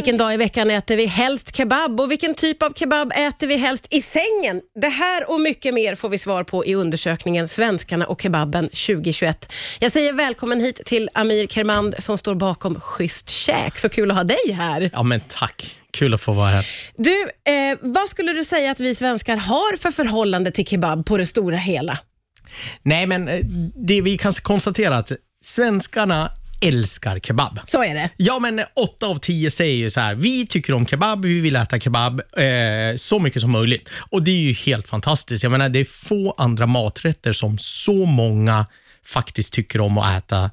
Vilken dag i veckan äter vi helst kebab och vilken typ av kebab äter vi helst i sängen? Det här och mycket mer får vi svar på i undersökningen Svenskarna och kebaben 2021. Jag säger välkommen hit till Amir Kermand som står bakom Schysst käk. Så kul att ha dig här. Ja, men tack. Kul att få vara här. Du, eh, vad skulle du säga att vi svenskar har för förhållande till kebab på det stora hela? Nej, men eh, det vi kan konstatera att svenskarna älskar kebab. Så är det. Ja, men åtta av tio säger ju så här, vi tycker om kebab, vi vill äta kebab eh, så mycket som möjligt. Och det är ju helt fantastiskt. Jag menar, det är få andra maträtter som så många faktiskt tycker om att äta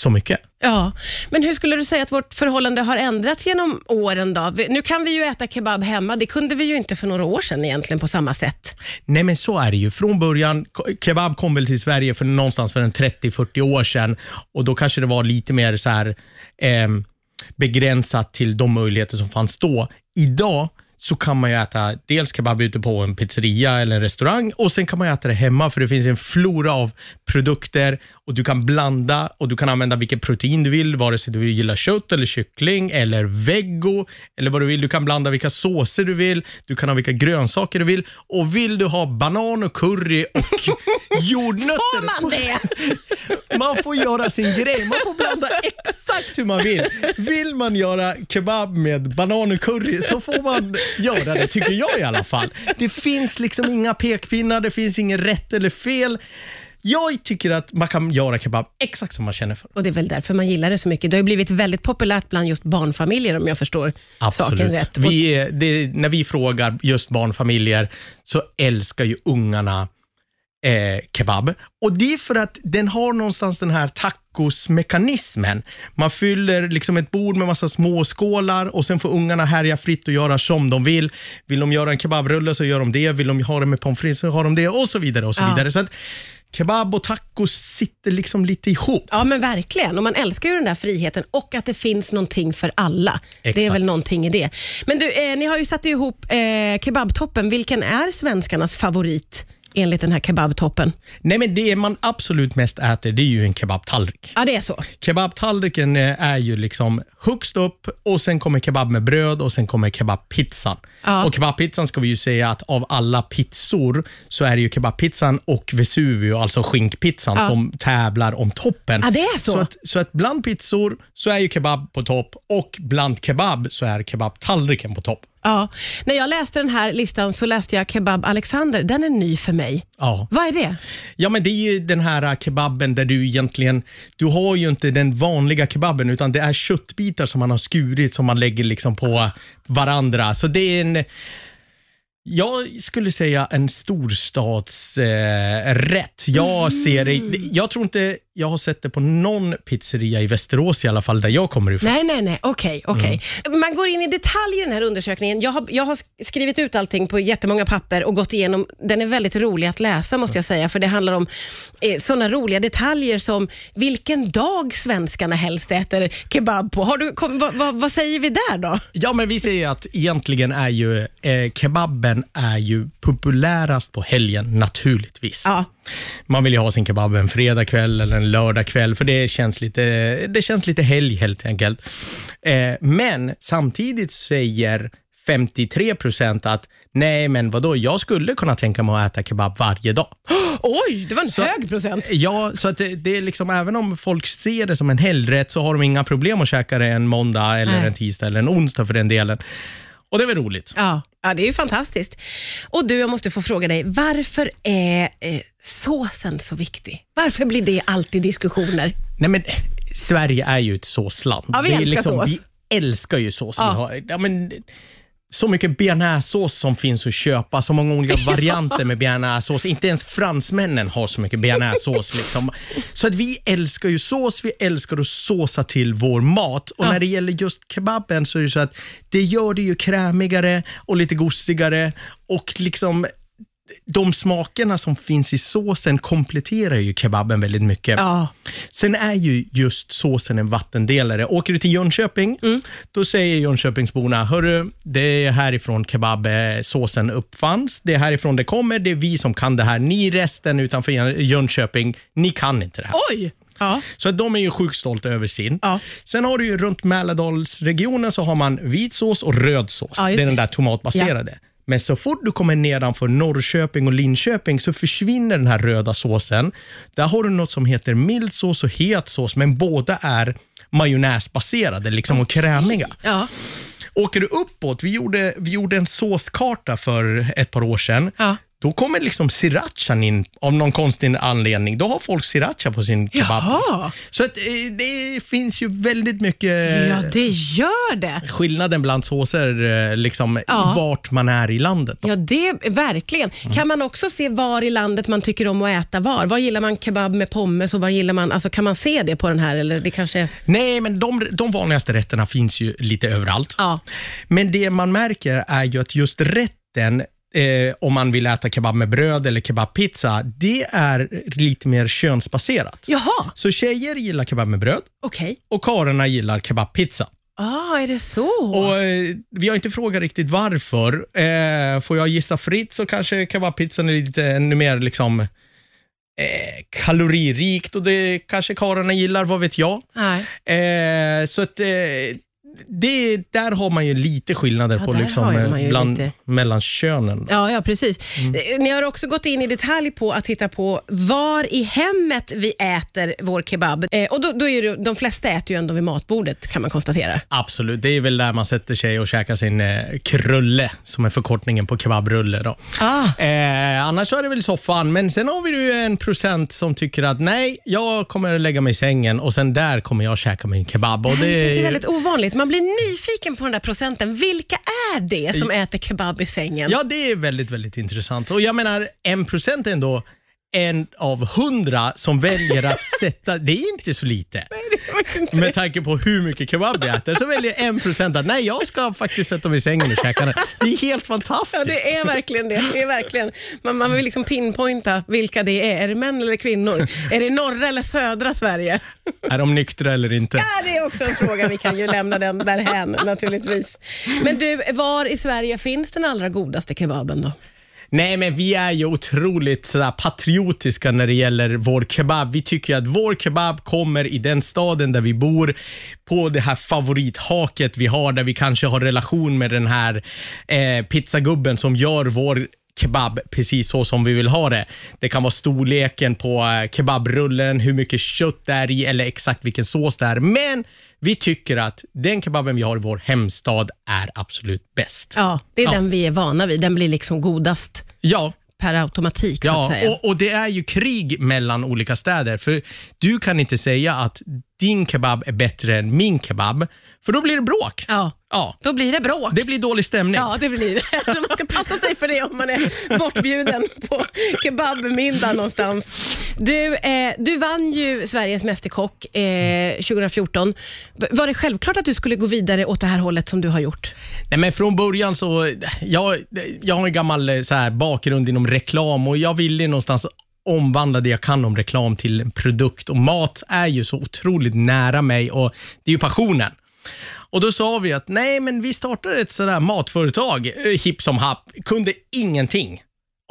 så mycket. Ja, men hur skulle du säga att vårt förhållande har ändrats genom åren då? Nu kan vi ju äta kebab hemma, det kunde vi ju inte för några år sedan egentligen på samma sätt. Nej, men så är det ju. Från början, kebab kom väl till Sverige för någonstans för en 30-40 år sedan och då kanske det var lite mer så här, eh, begränsat till de möjligheter som fanns då. Idag så kan man ju äta dels kebab ute på en pizzeria eller en restaurang och sen kan man äta det hemma för det finns en flora av produkter och du kan blanda och du kan använda vilket protein du vill, vare sig du gillar kött eller kyckling eller veggo eller vad du vill. Du kan blanda vilka såser du vill, du kan ha vilka grönsaker du vill och vill du ha banan och curry och jordnötter. Får man det? Man får göra sin grej. Man får blanda exakt hur man vill. Vill man göra kebab med banan och curry så får man göra det, tycker jag i alla fall. Det finns liksom inga pekpinnar, det finns inget rätt eller fel. Jag tycker att man kan göra kebab exakt som man känner för. Och Det är väl därför man gillar det så mycket. Det har blivit väldigt populärt bland just barnfamiljer om jag förstår Absolut. saken rätt. Vi, det, när vi frågar just barnfamiljer så älskar ju ungarna eh, kebab. Och Det är för att den har någonstans den här tacosmekanismen. Man fyller liksom ett bord med massa småskålar och sen får ungarna härja fritt och göra som de vill. Vill de göra en kebabrulle så gör de det. Vill de ha det med pommes frites så har de det och så vidare. och så Ja. vidare. Så att Kebab och tacos sitter liksom lite ihop. Ja, men verkligen. Och man älskar ju den där friheten och att det finns någonting för alla. Det är Exakt. väl någonting i det. Men du, eh, ni har ju satt ihop eh, kebabtoppen. Vilken är svenskarnas favorit enligt den här kebabtoppen? Nej, men det man absolut mest äter, det är ju en kebabtallrik. Ja, det är så. Kebabtallriken eh, är ju liksom högst upp och sen kommer kebab med bröd och sen kommer kebabpizzan. Ja. Och kebabpizzan ska vi ju säga att av alla pizzor så är det ju kebabpizzan och Vesuvio, alltså skinkpizzan, Ja. som tävlar om toppen. Ja, det är så. Så att, så att bland pizzor så är ju kebab på topp och bland kebab så är kebabtallriken på topp. Ja. När jag läste den här listan så läste jag Kebab Alexander. Den är ny för mig. Ja. Vad är det? Ja, men det är ju den här äh, kebaben där du egentligen, du har ju inte den vanliga kebaben utan det är köttbitar som man har skurit som man lägger liksom på varandra. Så det är en, jag skulle säga en storstadsrätt. Eh, jag ser det, jag tror inte jag har sett det på någon pizzeria i Västerås i alla fall, där jag kommer ifrån. Nej, nej, nej. Okej, okej. Man går in i detalj i den här undersökningen. Jag har, jag har skrivit ut allting på jättemånga papper och gått igenom. Den är väldigt rolig att läsa måste jag säga, för det handlar om eh, sådana roliga detaljer som vilken dag svenskarna helst äter kebab på. Har du, kom, vad, vad, vad säger vi där då? Ja, men vi säger att egentligen är ju eh, kebaben är ju populärast på helgen, naturligtvis. Ja. Man vill ju ha sin kebab en fredagkväll eller en lördagkväll, för det känns lite, det känns lite helg helt enkelt. Eh, men samtidigt säger 53 procent att nej, men vadå, jag skulle kunna tänka mig att äta kebab varje dag. Oj, det var en hög procent. Ja, så att det, det är liksom, även om folk ser det som en helgrätt så har de inga problem att käka det en måndag, eller Nej. en tisdag eller en onsdag för den delen. Och det är väl roligt. Ja, ja, det är ju fantastiskt. Och du, jag måste få fråga dig, varför är eh, såsen så viktig? Varför blir det alltid diskussioner? Nej, men Sverige är ju ett såsland. Ja, vi Det är älskar sås. Vi älskar ju sås. Ja. Vi har, ja, men, så mycket bearnaisesås som finns att köpa, så många olika varianter med bearnaisesås. Inte ens fransmännen har så mycket bearnaisesås. Liksom. Så att vi älskar ju sås, vi älskar att såsa till vår mat. Och Ja. när det gäller just kebaben så är det så att det gör det ju krämigare och lite gossigare och liksom de smakerna som finns i såsen kompletterar ju kebaben väldigt mycket. Ja. Sen är ju just såsen en vattendelare. Åker du till Jönköping, Mm. då säger Jönköpingsborna, hörru, det är härifrån kebabsåsen uppfanns, det är härifrån det kommer, det är vi som kan det här. Ni resten utanför Jön- Jönköping, ni kan inte det här. Oj! Ja. Så de är ju sjukt stolta över sin. Ja. Sen har du ju runt Mälardalsregionen så har man vit sås och röd sås. Ja, det är just den det. där tomatbaserade. Men så fort du kommer nedanför Norrköping och Linköping så försvinner den här röda såsen. Där har du något som heter mild sås och het sås, men båda är majonnäsbaserade liksom, och krämiga. Ja. Åker du uppåt, vi gjorde, vi gjorde en såskarta för ett par år sedan. Ja. Då kommer liksom srirachan in av någon konstig anledning. Då har folk sriracha på sin kebab. Jaha. Så att, eh, det finns ju väldigt mycket ja, det gör det. skillnaden bland såser, eh, liksom, Ja. vart man är i landet. Då. Ja, det verkligen. Kan man också se var i landet man tycker om att äta var? Var gillar man kebab med pommes och var gillar man, alltså kan man se det på den här eller det kanske... Nej, men de, de vanligaste rätterna finns ju lite överallt. Ja. Men det man märker är ju att just rätten Eh, om man vill äta kebab med bröd eller kebabpizza, det är lite mer könsbaserat. Jaha, Så tjejer gillar kebab med bröd okej. och karlarna gillar kebabpizza. Ah, är det så? Och, eh, vi har inte frågat riktigt varför. Eh, får jag gissa fritt så kanske kebabpizzan är lite ännu mer liksom, eh, kaloririkt och det kanske karlarna gillar, vad vet jag. Nej. Eh, så att, eh, det, där har man ju lite skillnader Ja, på där liksom, har eh, man ju bland, lite. mellan könen. Ja, ja, precis. Mm. Eh, Ni har också gått in i detalj på att titta på var i hemmet vi äter vår kebab. Eh, och då, då är det, de flesta äter ju ändå vid matbordet kan man konstatera. Absolut, det är väl där man sätter sig och käkar sin eh, krulle, som är förkortningen på kebabrulle. Då. Ah. Eh, annars är det väl soffan, men sen har vi ju en procent som tycker att nej, jag kommer lägga mig i sängen och sen där kommer jag käka min kebab. Och Det känns ju väldigt ovanligt. Man blir nyfiken på den där procenten. Vilka är det som äter kebab i sängen? Ja, det är väldigt, väldigt intressant. Och jag menar, en procent är ändå en av hundra som väljer att sätta, det är inte så lite. Med tanke på hur mycket kebab jag äter så väljer en procent att nej, jag ska faktiskt sätta mig i sängen och käka den. Det är helt fantastiskt. Ja, det är verkligen det. det är verkligen. Man, man vill liksom pinpointa vilka det är. Är det män eller kvinnor? Är det norra eller södra Sverige? Är de nyktra eller inte? Ja, det är också en fråga. Vi kan ju lämna den därhän naturligtvis. Men du, var i Sverige finns den allra godaste kebaben då? Nej, men vi är ju otroligt sådär patriotiska när det gäller vår kebab. Vi tycker att vår kebab kommer i den staden där vi bor, på det här favorithaket vi har, där vi kanske har relation med den här eh, pizzagubben som gör vår kebab precis så som vi vill ha det. Det kan vara storleken på eh, kebabrullen, hur mycket kött det är i eller exakt vilken sås det är. Men vi tycker att den kebaben vi har i vår hemstad är absolut bäst. Ja, det är Ja. den vi är vana vid. Den blir liksom godast Ja, per automatik så att Ja, säga. och, och det är ju krig mellan olika städer. För du kan inte säga att din kebab är bättre än min kebab, för då blir det bråk. Ja, Ja, då blir det bråk. det blir dålig stämning. Ja, det blir det. Alltså, Man ska passa sig för det om man är bortbjuden på kebabmiddag någonstans. Du, eh, du vann ju Sveriges Mästerkock eh, 2014. V- Var det självklart att du skulle gå vidare åt det här hållet som du har gjort? Nej, men från början så, jag, jag har en gammal eh, så här, bakgrund inom reklam och jag ville någonstans omvandla det jag kan om reklam till en produkt och mat är ju så otroligt nära mig och det är ju passionen. Och då sa vi att nej, men vi startar ett sådär matföretag, eh, hipp som happ, kunde ingenting.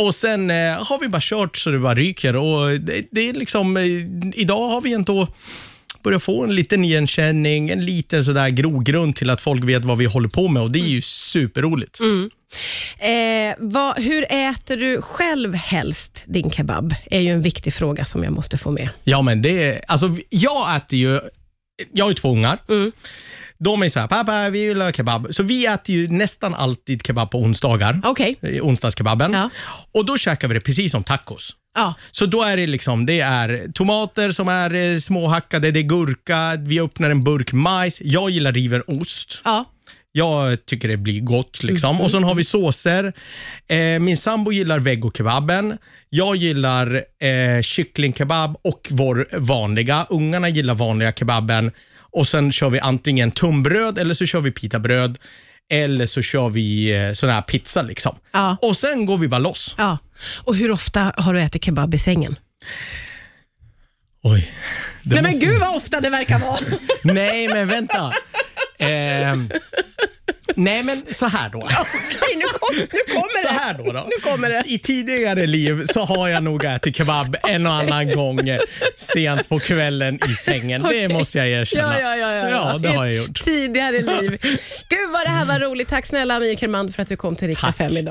Och sen eh, har vi bara kört så det bara ryker och det, det är liksom, eh, idag har vi ändå börjat få en liten igenkänning, en liten sådär grogrund till att folk vet vad vi håller på med och det är ju superroligt. Eh, vad, hur äter du själv helst din kebab? är ju en viktig fråga som jag måste få med. Ja, men det är, alltså jag äter ju, jag har ju två ungar. De är så här, pappa vi vill ha kebab. Så vi äter ju nästan alltid kebab på onsdagar. Okej. eh, Onsdagskebaben. Ja. Och då käkar vi det precis som tacos. Ja. Så då är det liksom, det är tomater som är eh, småhackade, det är gurka, vi öppnar en burk majs. Jag gillar riven ost. Ja. Jag tycker det blir gott. Liksom. Och sen har vi såser. Eh, min sambo gillar vegokebaben. Jag gillar eh, kycklingkebab och vår vanliga. Ungarna gillar vanliga kebaben. Och Sen kör vi antingen tunnbröd eller så kör vi pitabröd. Eller så kör vi eh, sån här pizza. Liksom. Ja. Och sen går vi bara loss. ja. Och hur ofta har du ätit kebab i sängen? Oj. Det Nej men måste- gud vad ofta det verkar vara. Nej, men vänta. Ehm, Nej, men så här då. Okej, nu, kom, nu kommer Så det. här då, då. Nu kommer det. I tidigare liv så har jag nog ätit kebab en och annan gång sent på kvällen i sängen. Det måste jag erkänna. Ja, ja, ja, ja. det har jag gjort. Tidigare liv. Gud vad det här var roligt. Tack snälla Amir Kerman för att du kom till Riksa Tack. 5 idag.